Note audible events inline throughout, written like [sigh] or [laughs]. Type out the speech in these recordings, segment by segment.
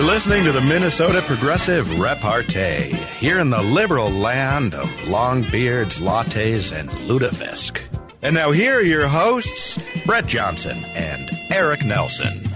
You're listening to the Minnesota Progressive Repartee, here in the liberal land of long beards, lattes, and lutefisk. And now here are your hosts, Brett Johnson and Eric Nelson.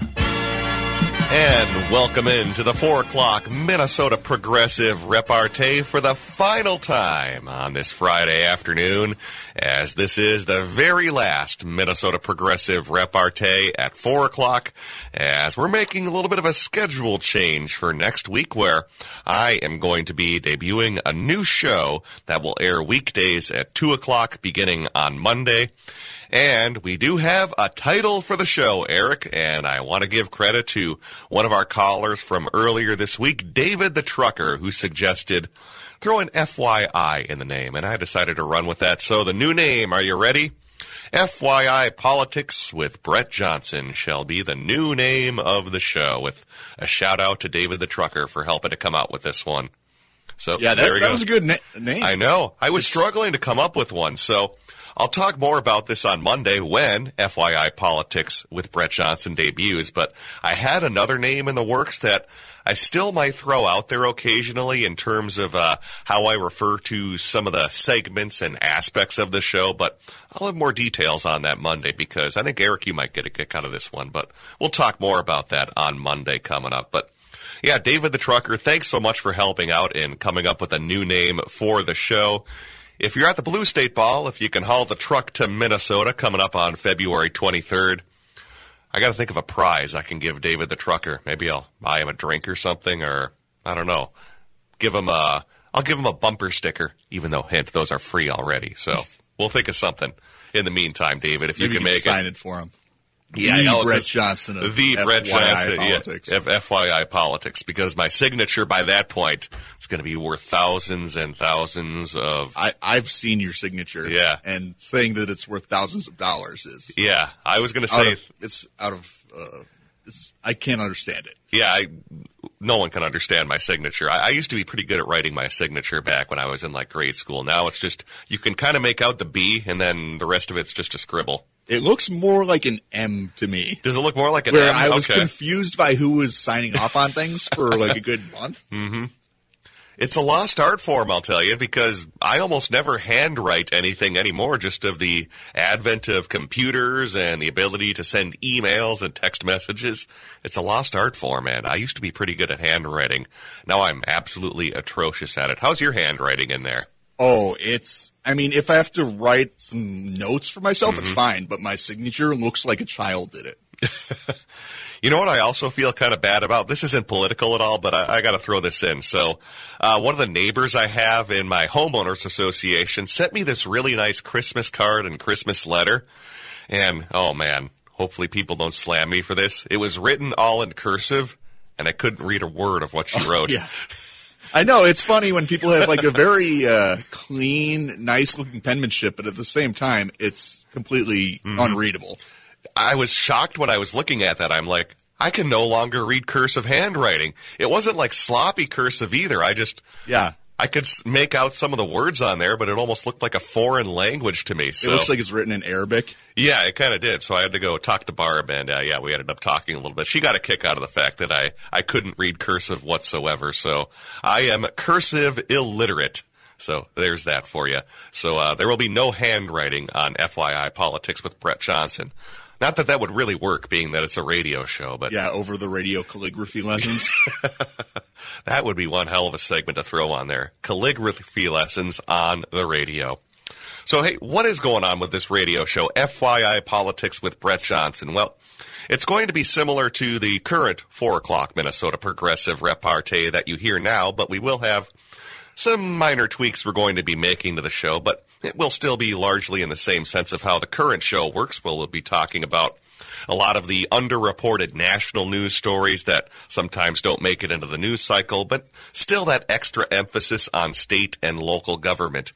And welcome into the 4 o'clock Minnesota Progressive Repartee for the final time on this Friday afternoon, as this is the very last Minnesota Progressive Repartee at 4 o'clock, as we're making a little bit of a schedule change for next week where I am going to be debuting a new show that will air weekdays at 2 o'clock beginning on Monday. And we do have a title for the show, Eric, and I want to give credit to one of our callers from earlier this week, David the Trucker, who suggested throw an FYI in the name, and I decided to run with that. So the new name, are you ready? FYI Politics with Brett Johnson shall be the new name of the show, with a shout out to David the Trucker for helping to come out with this one. So yeah, there that, that was a good na- name. I know. I was struggling to come up with one. So I'll talk more about this on Monday when FYI Politics with Brett Johnson debuts. But I had another name in the works that I still might throw out there occasionally in terms of uh, how I refer to some of the segments and aspects of the show. But I'll have more details on that Monday because I think Eric, you might get a kick out of this one. But we'll talk more about that on Monday coming up. But yeah, David the Trucker, thanks so much for helping out in coming up with a new name for the show. If you're at the Blue State Ball, if you can haul the truck to Minnesota coming up on February 23rd, I got to think of a prize I can give David the Trucker. Maybe I'll buy him a drink or something, or I don't know. Give him a, I'll give him a bumper sticker, even though, hint, those are free already. So [laughs] we'll think of something. In the meantime, David, if Maybe you can you make sign it. it for him. Yeah, the Brett Johnson of the Brett FYI Johnson, politics. yeah, FYI politics, because my signature by that point is going to be worth thousands and thousands of. I, I've seen your signature. Yeah. And saying that it's worth thousands of dollars is yeah, I was going to say, of, it's out of, uh, it's, I can't understand it. yeah, I, no one can understand my signature. I, I used to be pretty good at writing my signature back when I was in like grade school. Now it's just you can kind of make out the B, and then the rest of it's just a scribble. It looks more like an M to me. Does it look more like an Where M? I was okay. confused by who was signing off on things [laughs] for like a good month. Mm-hmm. It's a lost art form, I'll tell you, because I almost never handwrite anything anymore, just of the advent of computers and the ability to send emails and text messages. It's a lost art form, and I used to be pretty good at handwriting. Now I'm absolutely atrocious at it. How's your handwriting in there? Oh, it's. I mean, if I have to write some notes for myself, it's fine. But my signature looks like a child did it. [laughs] You know what I also feel kind of bad about? This isn't political at all, but I, I got to throw this in. So, uh, one of the neighbors I have in my homeowners association sent me this really nice Christmas card and Christmas letter. And, oh man, hopefully people don't slam me for this. It was written all in cursive, and I couldn't read a word of what she [laughs] wrote. Yeah. [laughs] I know it's funny when people have like a very uh, clean, nice-looking penmanship, but at the same time, it's completely unreadable. I was shocked when I was looking at that. I'm like, I can no longer read cursive handwriting. It wasn't like sloppy cursive either. I just, Yeah, I could make out some of the words on there, but it almost looked like a foreign language to me. So it looks like it's written in Arabic. Yeah, it kind of did. So I had to go talk to Barb, and uh, yeah, we ended up talking a little bit. She got a kick out of the fact that I I couldn't read cursive whatsoever. So I am cursive illiterate. So there's that for you. So uh, there will be no handwriting on FYI politics with Brett Johnson. Not that that would really work, being that it's a radio show, but Yeah, over the radio calligraphy lessons. [laughs] that would be one hell of a segment to throw on there. Calligraphy lessons on the radio. So, hey, what is going on with this radio show, FYI Politics with Brett Johnson? Well, it's going to be similar to the current 4 o'clock Minnesota Progressive repartee that you hear now, but we will have some minor tweaks we're going to be making to the show, but it will still be largely in the same sense of how the current show works. We'll be talking about a lot of the underreported national news stories that sometimes don't make it into the news cycle, but still that extra emphasis on state and local government.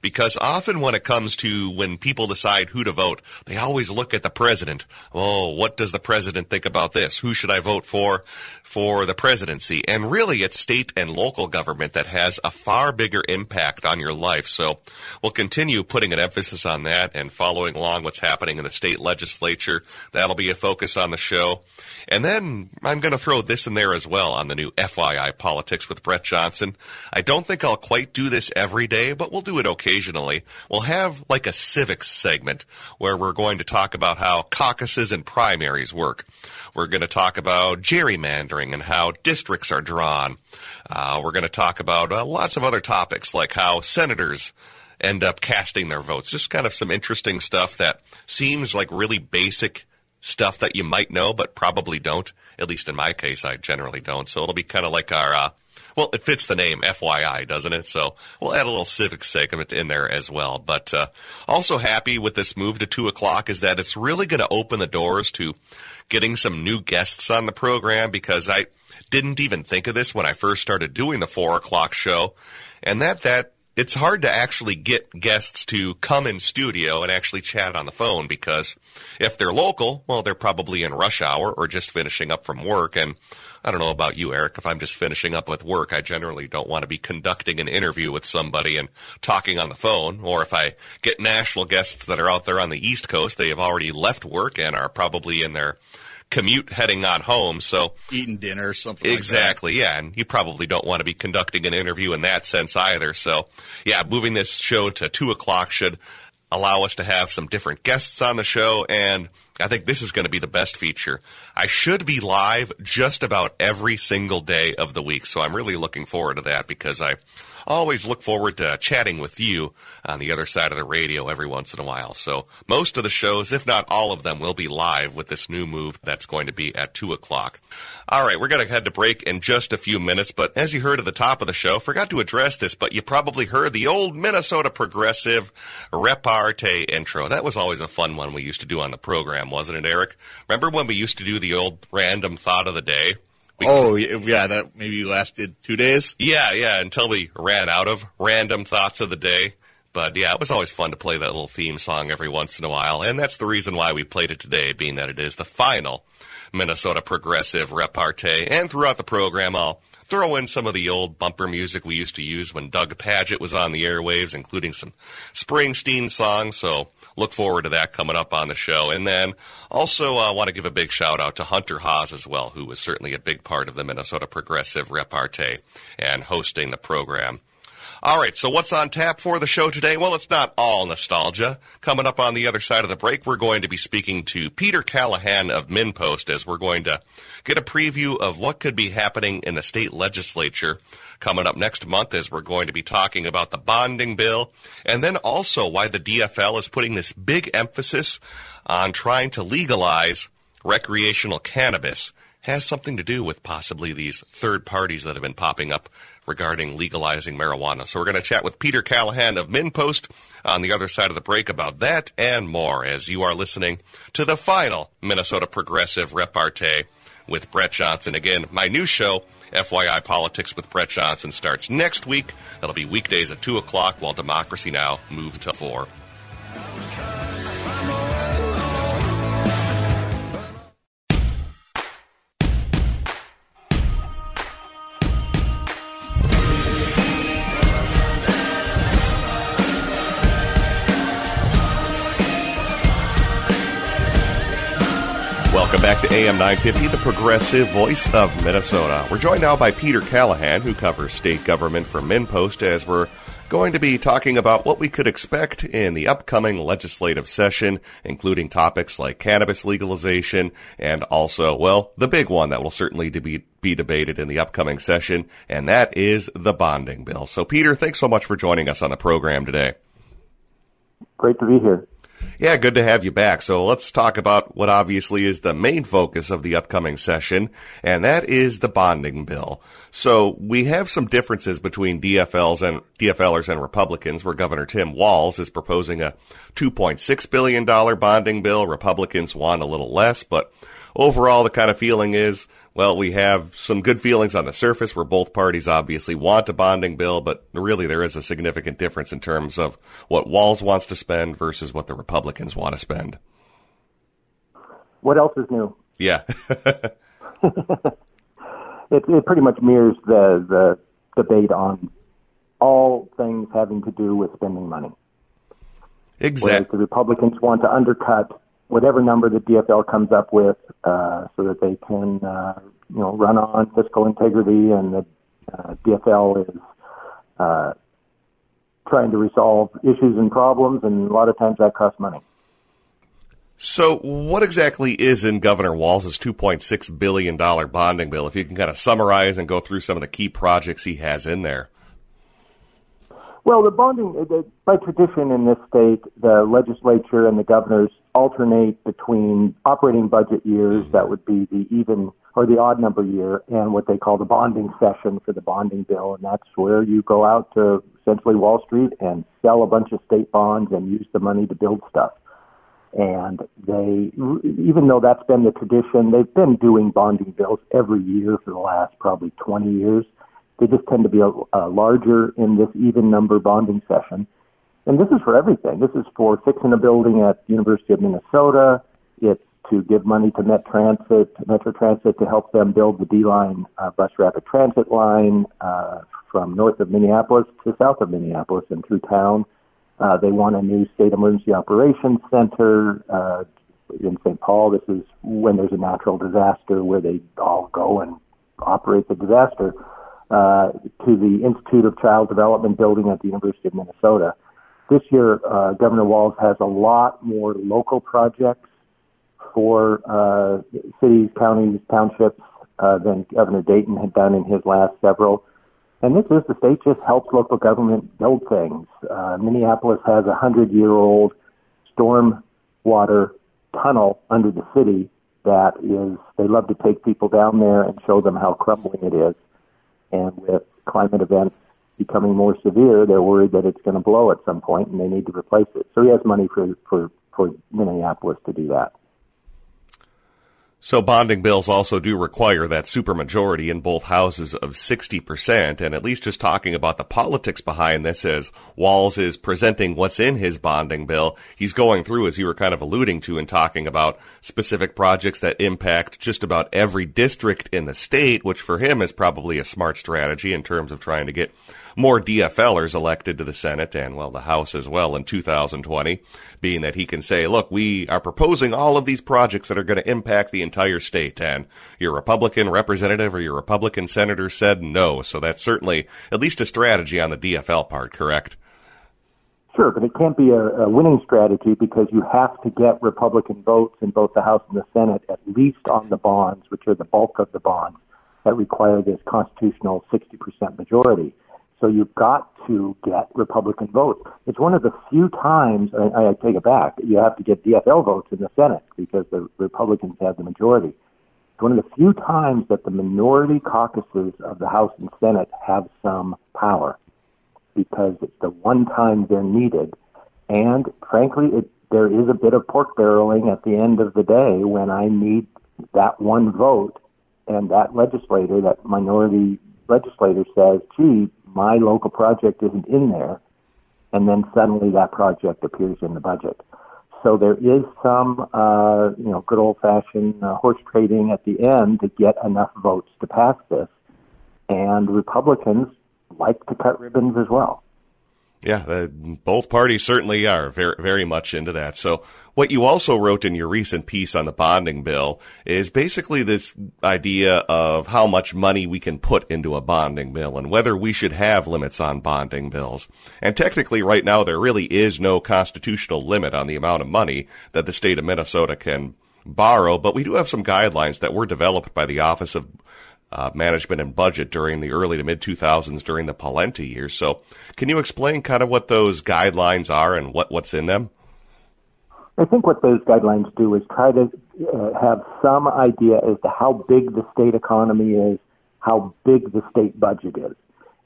Because often when it comes to when people decide who to vote, they always look at the president. Oh, what does the president think about this? Who should I vote for for the presidency? And really, it's state and local government that has a far bigger impact on your life. So we'll continue putting an emphasis on that and following along what's happening in the state legislature. That'll be a focus on the show. And then I'm going to throw this in there as well on the new FYI Politics with Brett Johnson. I don't think I'll quite do this every day, but we'll do it occasionally. We'll have like a civics segment where we're going to talk about how caucuses and primaries work. We're going to talk about gerrymandering and how districts are drawn. Uh, we're going to talk about uh, lots of other topics like how senators end up casting their votes. Just kind of some interesting stuff that seems like really basic stuff that you might know, but probably don't. At least in my case, I generally don't. So it'll be kind of like our, uh, well, it fits the name FYI, doesn't it? So we'll add a little civic segment in there as well. But uh, also happy with this move to two o'clock is that it's really going to open the doors to getting some new guests on the program because I didn't even think of this when I first started doing the four o'clock show, and that that it's hard to actually get guests to come in studio and actually chat on the phone because if they're local, well, they're probably in rush hour or just finishing up from work. And I don't know about you, Eric. If I'm just finishing up with work, I generally don't want to be conducting an interview with somebody and talking on the phone. Or if I get national guests that are out there on the East Coast, they have already left work and are probably in their commute heading on home. So eating dinner or something. Exactly. Like yeah, and you probably don't want to be conducting an interview in that sense either. So yeah, moving this show to two o'clock should allow us to have some different guests on the show and I think this is going to be the best feature. I should be live just about every single day of the week, so I'm really looking forward to that because I always look forward to chatting with you on the other side of the radio every once in a while. So most of the shows, if not all of them, will be live with this new move that's going to be at 2 o'clock. All right, we're going to head to break in just a few minutes, but as you heard at the top of the show, forgot to address this, but you probably heard the old Minnesota progressive repartee intro. That was always a fun one we used to do on the program, wasn't it, Eric? Remember when we used to do the old random thought of the day? Oh yeah, that maybe lasted two days. Yeah, yeah, until we ran out of random thoughts of the day. But yeah, it was always fun to play that little theme song every once in a while, and that's the reason why we played it today, being that it is the final Minnesota Progressive Repartee. And throughout the program, I'll throw in some of the old bumper music we used to use when Doug Pagitt was on the airwaves, including some Springsteen songs. So look forward to that coming up on the show. And then also I uh, want to give a big shout out to Hunter Haas as well, who was certainly a big part of the Minnesota Progressive Repartee and hosting the program. All right, so what's on tap for the show today? Well, it's not all nostalgia. Coming up on the other side of the break, we're going to be speaking to Peter Callaghan of MinnPost as we're going to get a preview of what could be happening in the state legislature coming up next month as we're going to be talking about the bonding bill and then also why the DFL is putting this big emphasis on trying to legalize recreational cannabis has something to do with possibly these third parties that have been popping up regarding legalizing marijuana. So we're going to chat with Peter Callaghan of MinnPost on the other side of the break about that and more as you are listening to the final Minnesota Progressive Repartee with Brett Johnson. Again, my new show, FYI Politics with Brett Johnson, starts next week. That'll be weekdays at 2 o'clock while Democracy Now! moves to 4. Welcome back to AM 950, the progressive voice of Minnesota. We're joined now by Peter Callaghan, who covers state government for MinnPost, as we're going to be talking about what we could expect in the upcoming legislative session, including topics like cannabis legalization and also, well, the big one that will certainly be, be debated in the upcoming session, and that is the bonding bill. So, Peter, thanks so much for joining us on the program today. Great to be here. Yeah, good to have you back. So let's talk about what obviously is the main focus of the upcoming session, and that is the bonding bill. So we have some differences between DFLs and DFLers and Republicans, where Governor Tim Walz is proposing a $2.6 billion bonding bill. Republicans want a little less, but overall the kind of feeling is well, we have some good feelings on the surface where both parties obviously want a bonding bill, but really there is a significant difference in terms of what Walz wants to spend versus what the Republicans want to spend. What else is new? Yeah. [laughs] it, it pretty much mirrors the, the debate on all things having to do with spending money. Exactly. Whereas the Republicans want to undercut whatever number the DFL comes up with, uh, so that they can, uh, you know, run on fiscal integrity, and the uh, DFL is uh, trying to resolve issues and problems, and a lot of times that costs money. So, what exactly is in Governor Walz's $2.6 billion bonding bill? If you can kind of summarize and go through some of the key projects he has in there. Well, the bonding, by tradition in this state, the legislature and the governors alternate between operating budget years, that would be the even or the odd number year, and what they call the bonding session for the bonding bill. And that's where you go out to essentially Wall Street and sell a bunch of state bonds and use the money to build stuff. And they, even though that's been the tradition, they've been doing bonding bills every year for the last probably 20 years. They just tend to be a, a larger in this even number bonding session. And this is for everything. This is for fixing a building at the University of Minnesota. It's to give money to Met Transit, Metro Transit to help them build the D-line uh, bus rapid transit line uh, from north of Minneapolis to south of Minneapolis and through town. Uh, they want a new state emergency operations center uh, in St. Paul. This is when there's a natural disaster where they all go and operate the disaster uh, to the Institute of Child Development building at the University of Minnesota. This year, uh, Governor Walz has a lot more local projects for uh, cities, counties, townships uh, than Governor Dayton had done in his last several. And this is the state just helps local government build things. Uh, Minneapolis has a hundred year old storm water tunnel under the city that is, they love to take people down there and show them how crumbling it is. And with climate events becoming more severe, they're worried that it's going to blow at some point and they need to replace it. So he has money for, for, for Minneapolis to do that. So bonding bills also do require that supermajority in both houses of 60%. And at least just talking about the politics behind this as Walz is presenting what's in his bonding bill, he's going through, as you were kind of alluding to, and talking about specific projects that impact just about every district in the state, which for him is probably a smart strategy in terms of trying to get more DFLers elected to the Senate and, well, the House as well in 2020, being that he can say, look, we are proposing all of these projects that are going to impact the entire state. And your Republican representative or your Republican senator said no. So that's certainly at least a strategy on the DFL part, correct? Sure, but it can't be a, a winning strategy because you have to get Republican votes in both the House and the Senate, at least on the bonds, which are the bulk of the bonds that require this constitutional 60% majority. So you've got to get Republican votes. It's one of the few times, I, I take it back, you have to get DFL votes in the Senate because the Republicans have the majority. It's one of the few times that the minority caucuses of the House and Senate have some power because it's the one time they're needed. And frankly, it, there is a bit of pork barreling at the end of the day when I need that one vote and that legislator, that minority legislator says, gee, my local project isn't in there, and then suddenly that project appears in the budget. So there is some, uh, you know, good old-fashioned uh, horse trading at the end to get enough votes to pass this, and Republicans like to cut ribbons as well. Yeah, uh, both parties certainly are very, very much into that. So what you also wrote in your recent piece on the bonding bill is basically this idea of how much money we can put into a bonding bill and whether we should have limits on bonding bills. And technically right now there really is no constitutional limit on the amount of money that the state of Minnesota can borrow, but we do have some guidelines that were developed by the Office of uh, management and budget during the early to mid 2000s during the Pawlenty years. So, can you explain kind of what those guidelines are and what, what's in them? I think what those guidelines do is try to uh, have some idea as to how big the state economy is, how big the state budget is,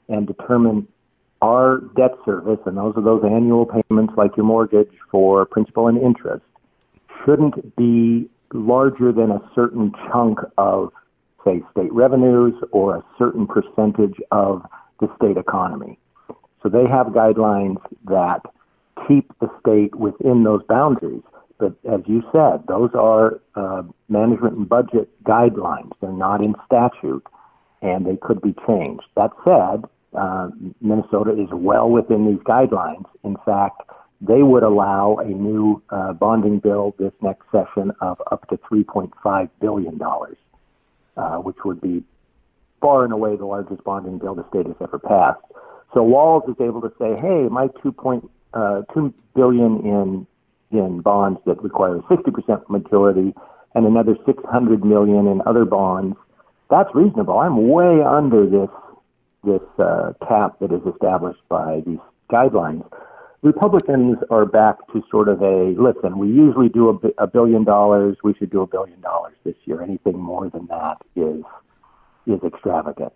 and determine our debt service, and those are those annual payments like your mortgage for principal and interest, shouldn't be larger than a certain chunk of say, state revenues or a certain percentage of the state economy. So they have guidelines that keep the state within those boundaries. But as you said, those are uh, management and budget guidelines. They're not in statute, and they could be changed. That said, uh, Minnesota is well within these guidelines. In fact, they would allow a new uh, bonding bill this next session of up to $3.5 billion, uh, which would be far and away the largest bonding bill the state has ever passed. So Walz is able to say, hey, my 2.2 uh, billion in in bonds that require 60% majority and another 600 million in other bonds. That's reasonable. I'm way under this this uh, cap that is established by these guidelines. Republicans are back to sort of a listen. We usually do a, a billion dollars. We should do a billion dollars this year. Anything more than that is is extravagant.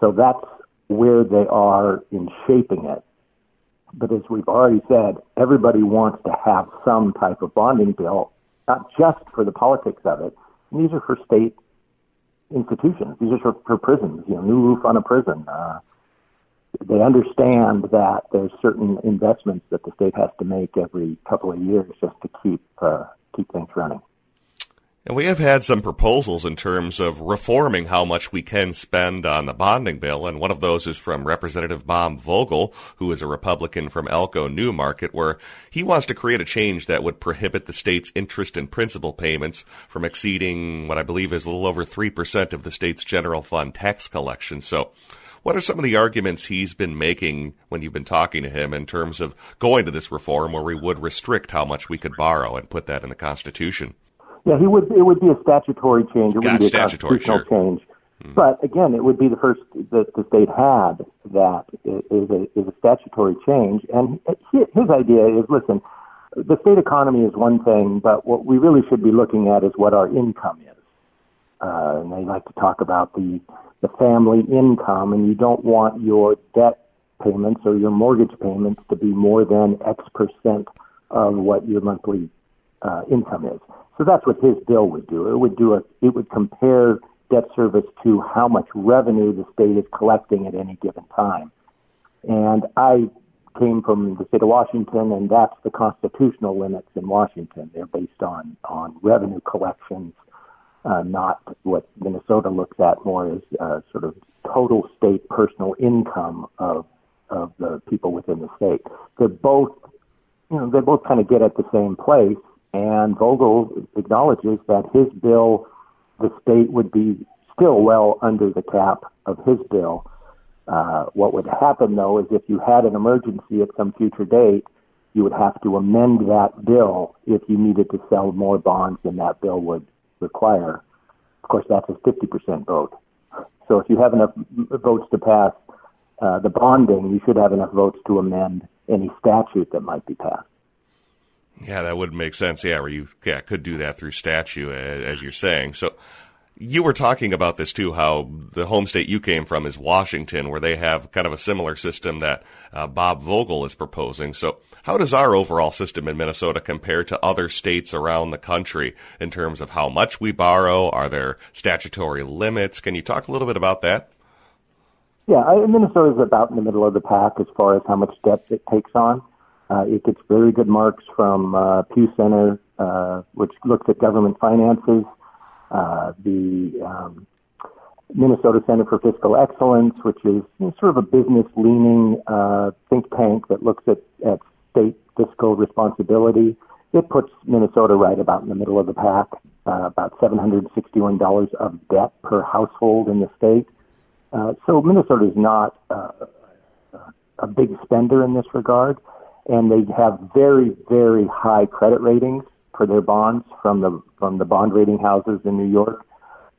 So that's where they are in shaping it. But as we've already said, everybody wants to have some type of bonding bill, not just for the politics of it. And these are for state institutions. These are for, for prisons. You know, new roof on a prison. Uh, they understand that there's certain investments that the state has to make every couple of years just to keep uh, keep things running. And we have had some proposals in terms of reforming how much we can spend on the bonding bill, and one of those is from Representative Bob Vogel, who is a Republican from Elko New Market, where he wants to create a change that would prohibit the state's interest and principal payments from exceeding what I believe is a little over 3% of the state's general fund tax collection. So, what are some of the arguments he's been making when you've been talking to him in terms of going to this reform where we would restrict how much we could borrow and put that in the Constitution? Yeah, he would. It would be a statutory change. It would be a statutory, constitutional sure. change. Mm-hmm. But again, it would be the first that the state had that is a, is a statutory change. And his idea is, listen, the state economy is one thing, but what we really should be looking at is what our income is. Uh, and they like to talk about the the family income, and you don't want your debt payments or your mortgage payments to be more than X percent of what your monthly uh, income is. So that's what his bill would do. It would do a, it would compare debt service to how much revenue the state is collecting at any given time. And I came from the state of Washington, and that's the constitutional limits in Washington. They're based on on revenue collections, uh, not what Minnesota looks at more as uh, sort of total state personal income of of the people within the state. They're both, you know, they both kind of get at the same place, and Vogel acknowledges that his bill, the state would be still well under the cap of his bill. Uh, what would happen, though, is if you had an emergency at some future date, you would have to amend that bill if you needed to sell more bonds than that bill would require. Of course, that's a 50% vote. So if you have enough votes to pass uh, the bonding, you should have enough votes to amend any statute that might be passed. Yeah, that would make sense. Yeah, where you yeah, could do that through statute, as you're saying. So you were talking about this too, how the home state you came from is Washington, where they have kind of a similar system that uh, Bob Vogel is proposing. So how does our overall system in Minnesota compare to other states around the country in terms of how much we borrow? Are there statutory limits? Can you talk a little bit about that? Yeah, Minnesota is about in the middle of the pack as far as how much debt it takes on. Uh, it gets very good marks from uh, Pew Center, uh, which looks at government finances. Uh, the um, Minnesota Center for Fiscal Excellence, which is you know, sort of a business-leaning uh, think tank that looks at, at state fiscal responsibility. It puts Minnesota right about in the middle of the pack, uh, about $761 of debt per household in the state. Uh, so Minnesota is not uh, a big spender in this regard and they have very, very high credit ratings for their bonds from the from the bond rating houses in New York.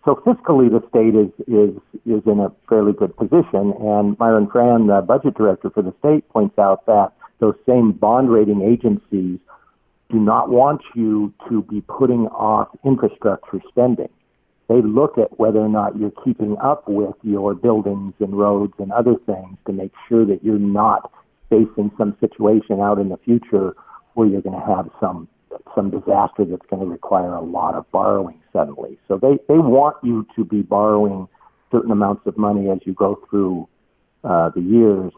So fiscally, the state is is is in a fairly good position. And Myron Frans, the budget director for the state, points out that those same bond rating agencies do not want you to be putting off infrastructure spending. They look at whether or not you're keeping up with your buildings and roads and other things to make sure that you're not facing some situation out in the future where you're going to have some some disaster that's going to require a lot of borrowing suddenly. So they, they want you to be borrowing certain amounts of money as you go through uh, the years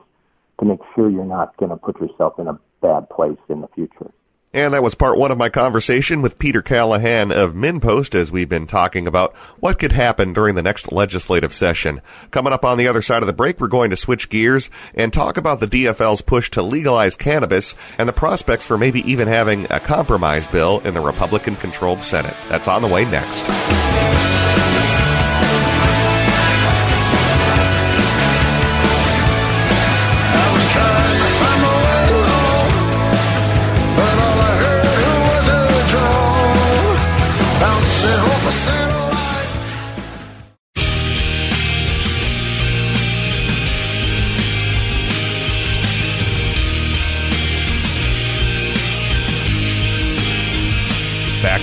to make sure you're not going to put yourself in a bad place in the future. And that was part one of my conversation with Peter Callaghan of MinnPost as we've been talking about what could happen during the next legislative session. Coming up on the other side of the break, we're going to switch gears and talk about the DFL's push to legalize cannabis and the prospects for maybe even having a compromise bill in the Republican controlled Senate. That's on the way next.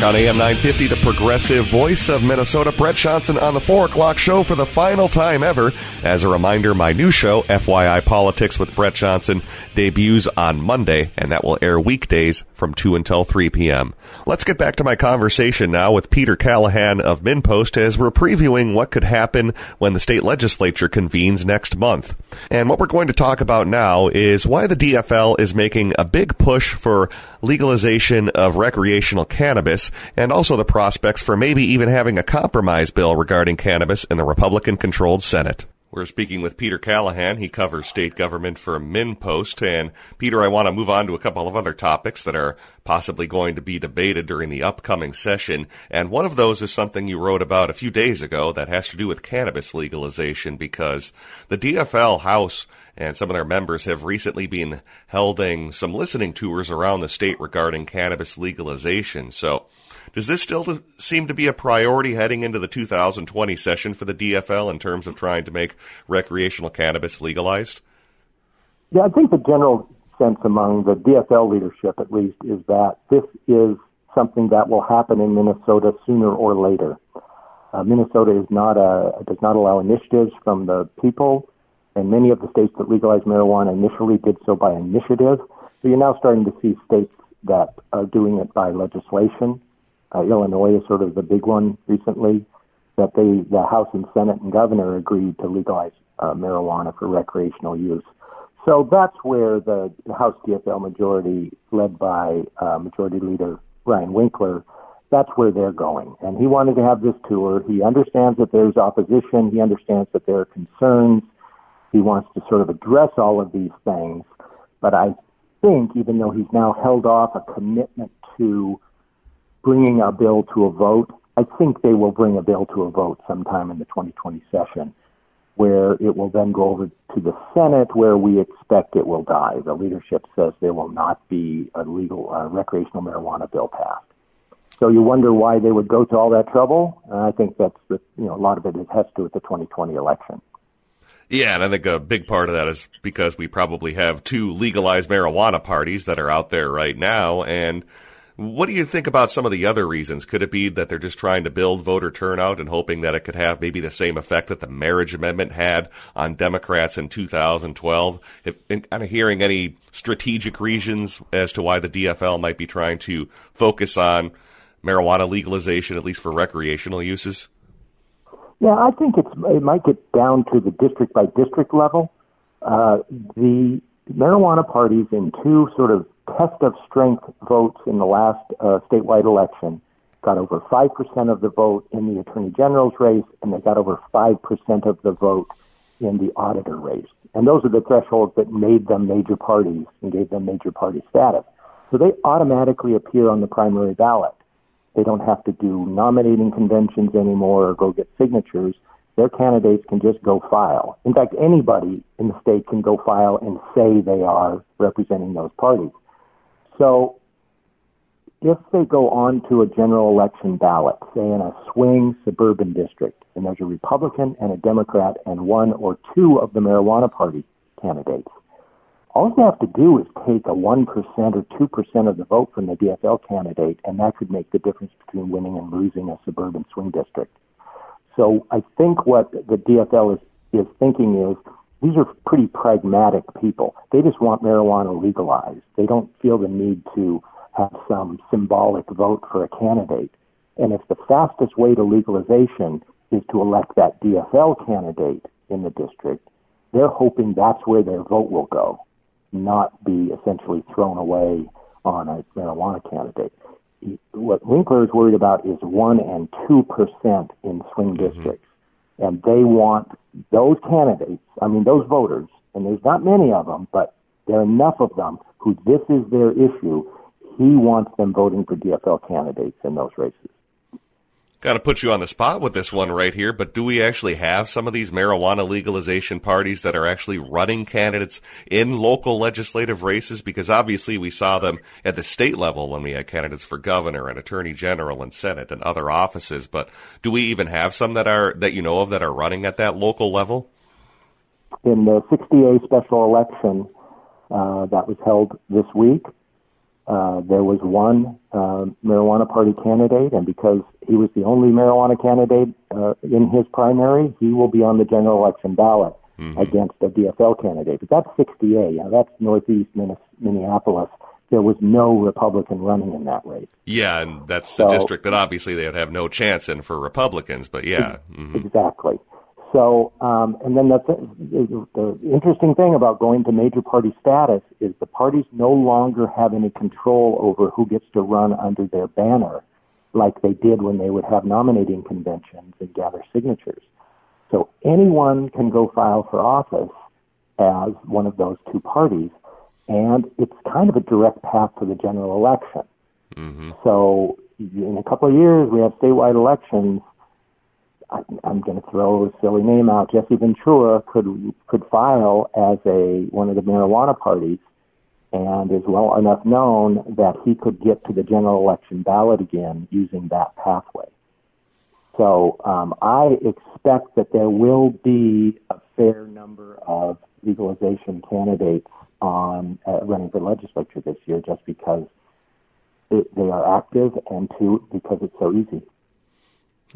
On AM 950, the progressive voice of Minnesota, Brett Johnson on the 4 o'clock show for the final time ever. As a reminder, my new show, FYI Politics with Brett Johnson, debuts on Monday, and that will air weekdays from 2 until 3 p.m. Let's get back to my conversation now with Peter Callaghan of MinnPost as we're previewing what could happen when the state legislature convenes next month. And what we're going to talk about now is why the DFL is making a big push for legalization of recreational cannabis and also the prospects for maybe even having a compromise bill regarding cannabis in the Republican controlled Senate. We're speaking with Peter Callaghan. He covers state government for MinnPost. And Peter, I want to move on to a couple of other topics that are possibly going to be debated during the upcoming session. And one of those is something you wrote about a few days ago that has to do with cannabis legalization because the DFL House and some of their members have recently been holding some listening tours around the state regarding cannabis legalization. So, does this still seem to be a priority heading into the 2020 session for the DFL in terms of trying to make recreational cannabis legalized? Yeah, I think the general sense among the DFL leadership, at least, is that this is something that will happen in Minnesota sooner or later. Uh, Minnesota is not a does not allow initiatives from the people and many of the states that legalized marijuana initially did so by initiative. So you're now starting to see states that are doing it by legislation. Uh, Illinois is sort of the big one recently that they, the House and Senate and governor agreed to legalize uh, marijuana for recreational use. So that's where the, House DFL majority, led by uh, Majority Leader Ryan Winkler, that's where they're going. And he wanted to have this tour. He understands that there's opposition. He understands that there are concerns. He wants to sort of address all of these things. But I think, even though he's now held off a commitment to bringing a bill to a vote, I think they will bring a bill to a vote sometime in the 2020 session, where it will then go over to the Senate, where we expect it will die. The leadership says there will not be a legal uh, recreational marijuana bill passed. So you wonder why they would go to all that trouble. And I think that's the, you know, a lot of it has to do with the 2020 election. Yeah, and I think a big part of that is because we probably have two legalized marijuana parties that are out there right now. And what do you think about some of the other reasons? Could it be that they're just trying to build voter turnout and hoping that it could have maybe the same effect that the marriage amendment had on Democrats in 2012? If, kind of hearing any strategic reasons as to why the DFL might be trying to focus on marijuana legalization, at least for recreational uses? Yeah, I think it's it might get down to the district by district level. Uh, the marijuana parties in two sort of test of strength votes in the last uh, statewide election got over 5% of the vote in the attorney general's race, and they got over 5% of the vote in the auditor race. And those are the thresholds that made them major parties and gave them major party status. So they automatically appear on the primary ballot. They don't have to do nominating conventions anymore or go get signatures. Their candidates can just go file. In fact, anybody in the state can go file and say they are representing those parties. So if they go on to a general election ballot, say in a swing suburban district, and there's a Republican and a Democrat and one or two of the marijuana party candidates, all they have to do is take a 1% or 2% of the vote from the DFL candidate, and that could make the difference between winning and losing a suburban swing district. So I think what the DFL is, is thinking is these are pretty pragmatic people. They just want marijuana legalized. They don't feel the need to have some symbolic vote for a candidate. And if the fastest way to legalization is to elect that DFL candidate in the district, they're hoping that's where their vote will go, not be essentially thrown away on a marijuana candidate. What Winkler is worried about is one and two percent in swing mm-hmm. districts, and they want those candidates. I mean, those voters, and there's not many of them, but there are enough of them who this is their issue. He wants them voting for DFL candidates in those races. Got to put you on the spot with this one right here, but do we actually have some of these marijuana legalization parties that are actually running candidates in local legislative races? Because obviously we saw them at the state level when we had candidates for governor and attorney general and senate and other offices. But do we even have some that are that you know of that are running at that local level? In the 60A special election uh, that was held this week, uh, there was one uh, marijuana party candidate, and because he was the only marijuana candidate uh, in his primary, he will be on the general election ballot mm-hmm. against a DFL candidate. But that's 60A. Now, that's northeast Minneapolis. There was no Republican running in that race. Yeah, and that's so, the district that obviously they would have no chance in for Republicans. But yeah, mm-hmm. exactly. So, um, and then the, th- the interesting thing about going to major party status is the parties no longer have any control over who gets to run under their banner like they did when they would have nominating conventions and gather signatures. So anyone can go file for office as one of those two parties, and it's kind of a direct path to the general election. Mm-hmm. So in a couple of years, we have statewide elections I, am going to throw a silly name out. Jesse Ventura could could file as a one of the marijuana parties, and is well enough known that he could get to the general election ballot again using that pathway. So um, I expect that there will be a fair number of legalization candidates on uh, running for legislature this year, just because it, they are active, and two because it's so easy.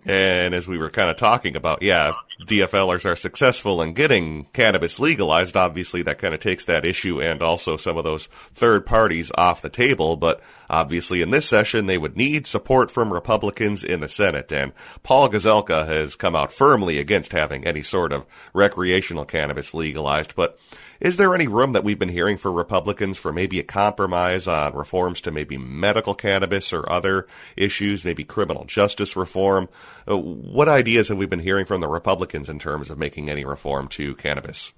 And as we were kind of talking about, yeah, DFLers are successful in getting cannabis legalized, obviously that kind of takes that issue and also some of those third parties off the table. But obviously in this session, they would need support from Republicans in the Senate. And Paul Gazelka has come out firmly against having any sort of recreational cannabis legalized. But is there any room that we've been hearing for Republicans for maybe a compromise on reforms to maybe medical cannabis or other issues, maybe criminal justice reform? Uh, what ideas have we been hearing from the Republicans in terms of making any reform to cannabis?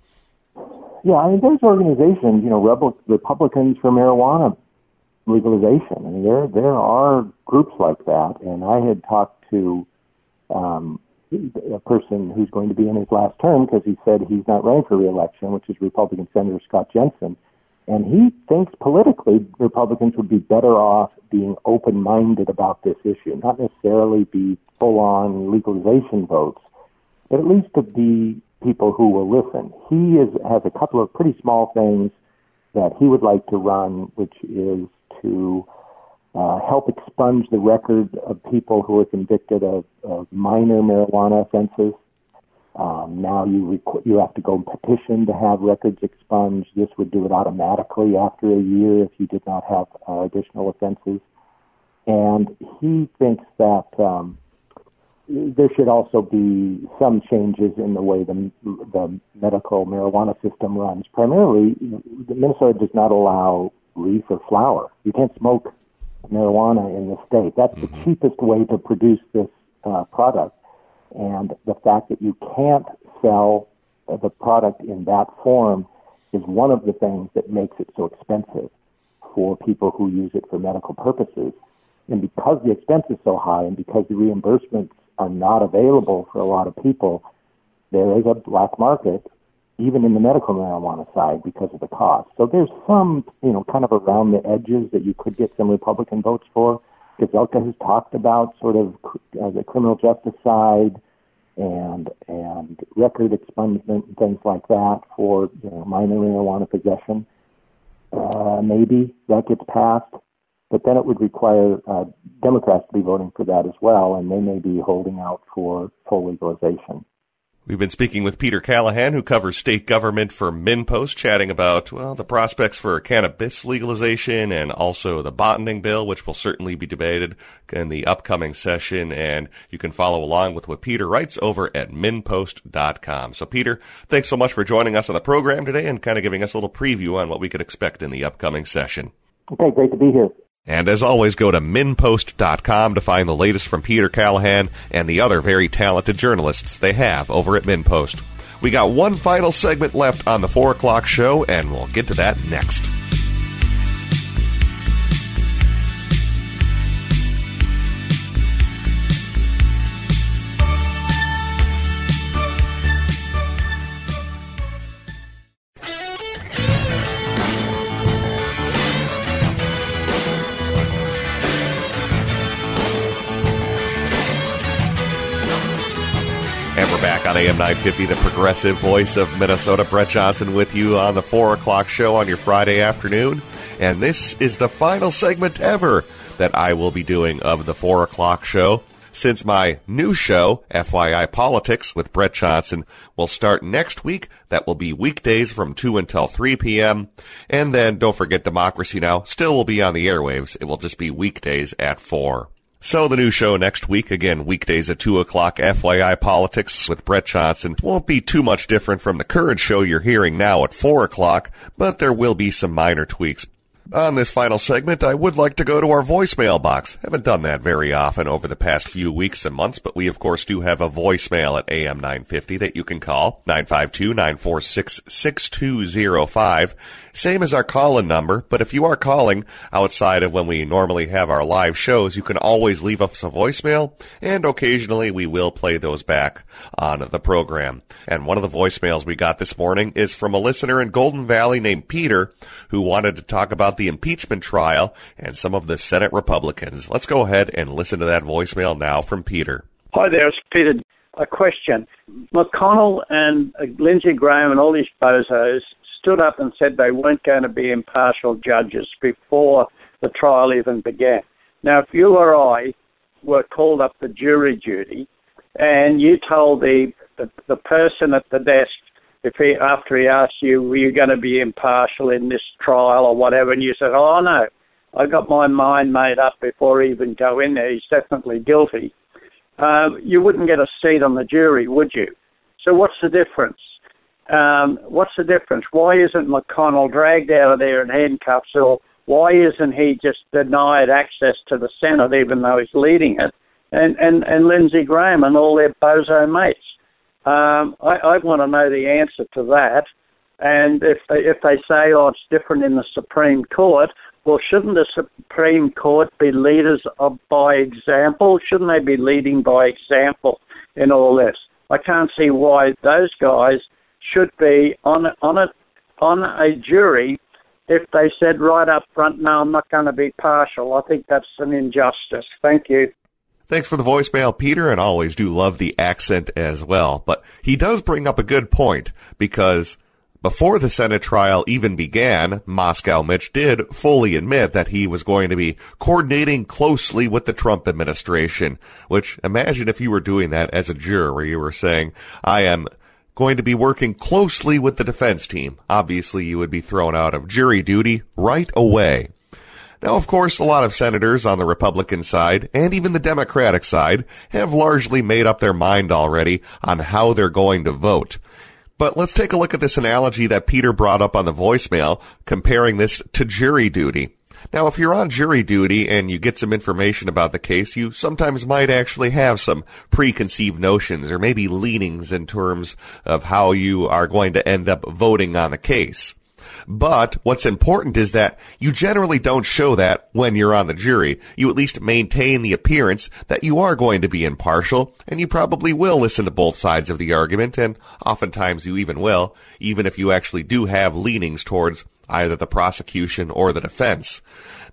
Yeah, I mean, there's organizations, you know, Republicans for marijuana legalization. I mean, there there are groups like that, and I had talked to um, a person who's going to be in his last term because he said he's not running for reelection, which is Republican Senator Scott Jensen. And he thinks politically Republicans would be better off being open minded about this issue, not necessarily be full on legalization votes, but at least to be people who will listen. He is, has a couple of pretty small things that he would like to run, which is to uh, help expunge the record of people who are convicted of, of minor marijuana offenses. Um, now you requ- you have to go and petition to have records expunged. This would do it automatically after a year if you did not have uh, additional offenses. And he thinks that um, there should also be some changes in the way the, the medical marijuana system runs. Primarily, Minnesota does not allow leaf or flower. You can't smoke marijuana in the state. That's mm-hmm. the cheapest way to produce this uh, product. And the fact that you can't sell the product in that form is one of the things that makes it so expensive for people who use it for medical purposes. And because the expense is so high and because the reimbursements are not available for a lot of people, there is a black market even in the medical marijuana side because of the cost. So there's some, you know, kind of around the edges that you could get some Republican votes for. Gazelka has talked about sort of uh, the criminal justice side and and record expungement and things like that for you know, minor marijuana possession. Uh, maybe that gets passed, but then it would require uh, Democrats to be voting for that as well, and they may be holding out for full legalization. We've been speaking with Peter Callaghan, who covers state government for MinnPost, chatting about, well, the prospects for cannabis legalization and also the bonding bill, which will certainly be debated in the upcoming session. And you can follow along with what Peter writes over at minnpost.com. So, Peter, thanks so much for joining us on the program today and kind of giving us a little preview on what we could expect in the upcoming session. Okay, great to be here. And as always, go to minnpost.com to find the latest from Peter Callaghan and the other very talented journalists they have over at MinnPost. We got one final segment left on the 4 o'clock show, and we'll get to that next. On AM 950, the progressive voice of Minnesota. Brett Johnson with you on the 4 o'clock show on your Friday afternoon. And this is the final segment ever that I will be doing of the 4 o'clock show. Since my new show, FYI Politics with Brett Johnson, will start next week, that will be weekdays from 2 until 3 p.m. And then don't forget Democracy Now! still will be on the airwaves. It will just be weekdays at 4. So the new show next week, again, weekdays at 2 o'clock, FYI Politics with Brett Johnson, won't be too much different from the current show you're hearing now at 4 o'clock, but there will be some minor tweaks. On this final segment, I would like to go to our voicemail box. Haven't done that very often over the past few weeks and months, but we of course do have a voicemail at AM 950 that you can call 952-946-6205. Same as our call-in number, but if you are calling outside of when we normally have our live shows, you can always leave us a voicemail, and occasionally we will play those back on the program. And one of the voicemails we got this morning is from a listener in Golden Valley named Peter, who wanted to talk about the impeachment trial and some of the Senate Republicans. Let's go ahead and listen to that voicemail now from Peter. Hi there, it's Peter. A question. McConnell and uh, Lindsey Graham and all these bozos stood up and said they weren't going to be impartial judges before the trial even began. Now, if you or I were called up for jury duty and you told the, the, the person at the desk if he after he asked you were you going to be impartial in this trial or whatever, and you said, "Oh no, I got my mind made up before he even go in there. He's definitely guilty." Um, you wouldn't get a seat on the jury, would you? So what's the difference? Um, what's the difference? Why isn't McConnell dragged out of there in handcuffs, or why isn't he just denied access to the Senate even though he's leading it? And and and Lindsey Graham and all their bozo mates. Um, I, I want to know the answer to that. And if they, if they say, oh, it's different in the Supreme Court, well, shouldn't the Supreme Court be leaders of, by example? Shouldn't they be leading by example in all this? I can't see why those guys should be on on a on a jury if they said right up front, no, I'm not going to be partial. I think that's an injustice. Thank you. Thanks for the voicemail, Peter, and always do love the accent as well. But he does bring up a good point because before the Senate trial even began, Moscow Mitch did fully admit that he was going to be coordinating closely with the Trump administration, which imagine if you were doing that as a juror you were saying, I am going to be working closely with the defense team. Obviously you would be thrown out of jury duty right away. Now, of course, a lot of senators on the Republican side and even the Democratic side have largely made up their mind already on how they're going to vote. But let's take a look at this analogy that Peter brought up on the voicemail, comparing this to jury duty. Now, if you're on jury duty and you get some information about the case, you sometimes might actually have some preconceived notions or maybe leanings in terms of how you are going to end up voting on the case. But what's important is that you generally don't show that when you're on the jury. You at least maintain the appearance that you are going to be impartial, and you probably will listen to both sides of the argument, and oftentimes you even will, even if you actually do have leanings towards either the prosecution or the defense.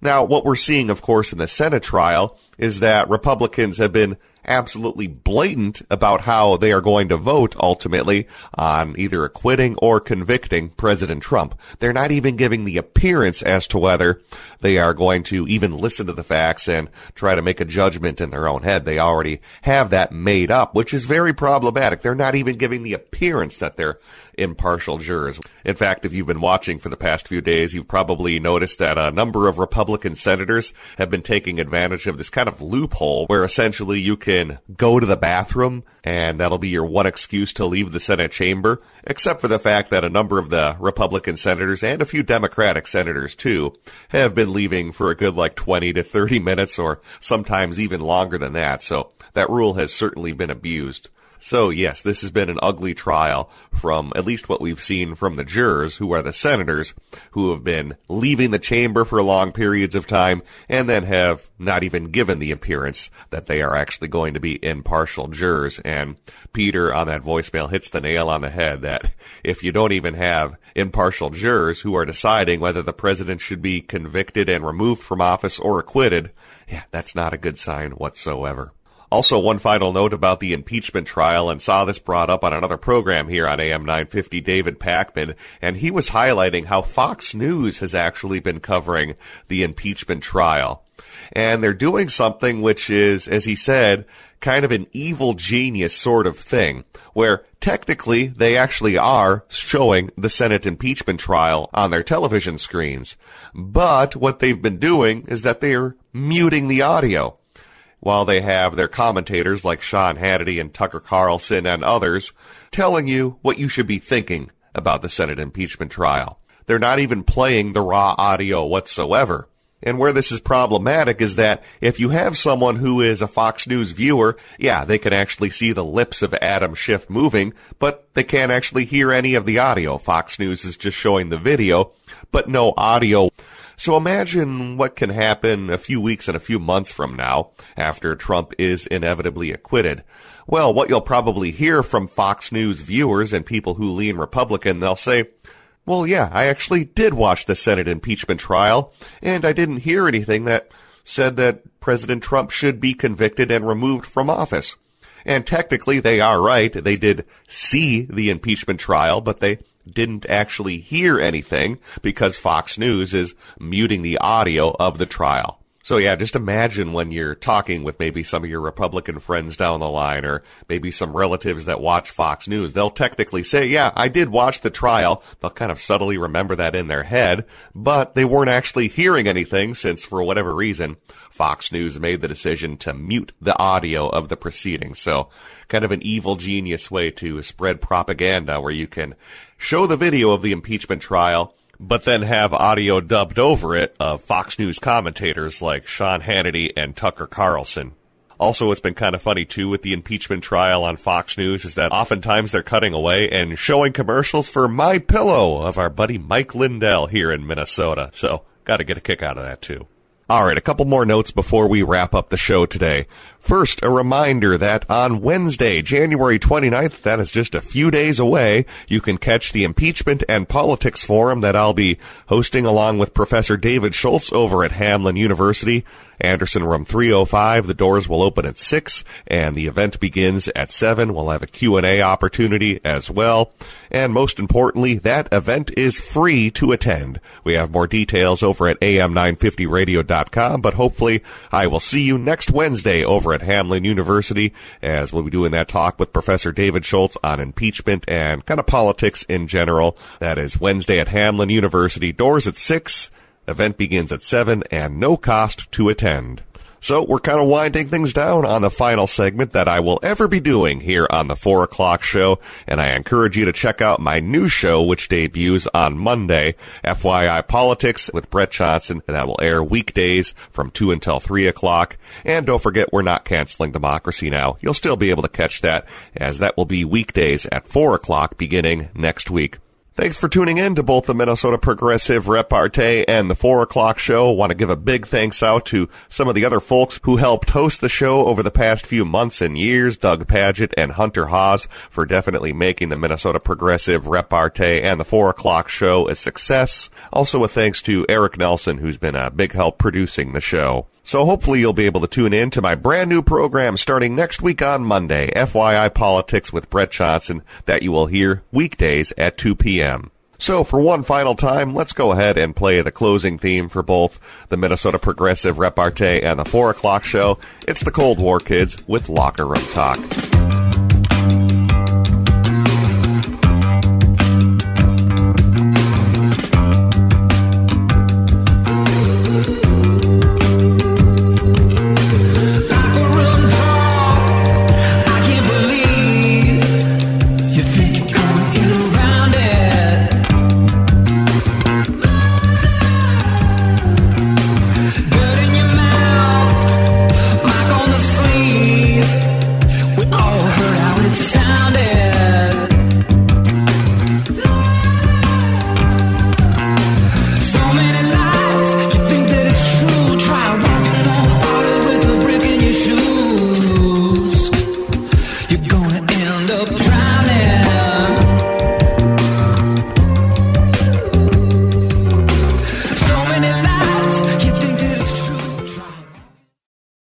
Now, what we're seeing, of course, in the Senate trial is that Republicans have been absolutely blatant about how they are going to vote ultimately on either acquitting or convicting President Trump. They're not even giving the appearance as to whether they are going to even listen to the facts and try to make a judgment in their own head. They already have that made up, which is very problematic. They're not even giving the appearance that they're impartial jurors. In fact, if you've been watching for the past few days, you've probably noticed that a number of Republican senators have been taking advantage of this kind of loophole where essentially you can go to the bathroom and that'll be your one excuse to leave the Senate chamber, except for the fact that a number of the Republican senators and a few Democratic senators too have been leaving for a good like 20 to 30 minutes or sometimes even longer than that. So that rule has certainly been abused. So yes, this has been an ugly trial from at least what we've seen from the jurors, who are the senators, who have been leaving the chamber for long periods of time and then have not even given the appearance that they are actually going to be impartial jurors. And Peter on that voicemail hits the nail on the head that if you don't even have impartial jurors who are deciding whether the president should be convicted and removed from office or acquitted, yeah, that's not a good sign whatsoever. Also, one final note about the impeachment trial, and saw this brought up on another program here on AM 950, David Pakman, and he was highlighting how Fox News has actually been covering the impeachment trial. And they're doing something which is, as he said, kind of an evil genius sort of thing, where technically they actually are showing the Senate impeachment trial on their television screens. But what they've been doing is that they're muting the audio while they have their commentators like Sean Hannity and Tucker Carlson and others telling you what you should be thinking about the Senate impeachment trial. They're not even playing the raw audio whatsoever. And where this is problematic is that if you have someone who is a Fox News viewer, yeah, they can actually see the lips of Adam Schiff moving, but they can't actually hear any of the audio. Fox News is just showing the video, but no audio. So imagine what can happen a few weeks and a few months from now after Trump is inevitably acquitted. Well, what you'll probably hear from Fox News viewers and people who lean Republican, they'll say, well, yeah, I actually did watch the Senate impeachment trial, and I didn't hear anything that said that President Trump should be convicted and removed from office. And technically, they are right. They did see the impeachment trial, but they didn't actually hear anything because Fox News is muting the audio of the trial. So yeah, just imagine when you're talking with maybe some of your Republican friends down the line or maybe some relatives that watch Fox News. They'll technically say, yeah, I did watch the trial. They'll kind of subtly remember that in their head, but they weren't actually hearing anything since for whatever reason, Fox News made the decision to mute the audio of the proceedings. So kind of an evil genius way to spread propaganda where you can show the video of the impeachment trial but then have audio dubbed over it of Fox News commentators like Sean Hannity and Tucker Carlson. Also, what's been kind of funny too with the impeachment trial on Fox News is that oftentimes they're cutting away and showing commercials for My Pillow of our buddy Mike Lindell here in Minnesota. So, got to get a kick out of that too. All right, a couple more notes before we wrap up the show today. First, a reminder that on Wednesday, January 29th, that is just a few days away, you can catch the Impeachment and Politics Forum that I'll be hosting along with Professor David Schultz over at Hamline University. Anderson Room 305. The doors will open at 6 and the event begins at 7. We'll have a Q&A opportunity as well. And most importantly, that event is free to attend. We have more details over at am950radio.com, but hopefully I will see you next Wednesday over at Hamline University as we'll be doing that talk with Professor David Schultz on impeachment and kind of politics in general. That is Wednesday at Hamline University. Doors at 6. Event begins at 7 and no cost to attend. So we're kind of winding things down on the final segment that I will ever be doing here on the four o'clock show. And I encourage you to check out my new show, which debuts on Monday, FYI Politics with Brett Johnson. And that will air weekdays from two until three o'clock. And don't forget, we're not canceling democracy now. You'll still be able to catch that as that will be weekdays at four o'clock beginning next week. Thanks for tuning in to both the Minnesota Progressive Repartee and the 4 o'clock show. Want to give a big thanks out to some of the other folks who helped host the show over the past few months and years. Doug Paget and Hunter Haas for definitely making the Minnesota Progressive Repartee and the 4 o'clock show a success. Also a thanks to Eric Nelson who's been a big help producing the show. So hopefully you'll be able to tune in to my brand new program starting next week on Monday, FYI Politics with Brett Johnson, that you will hear weekdays at 2 p.m. So for one final time, let's go ahead and play the closing theme for both the Minnesota Progressive Repartee and the 4 o'clock show. It's the Cold War Kids with Locker Room Talk.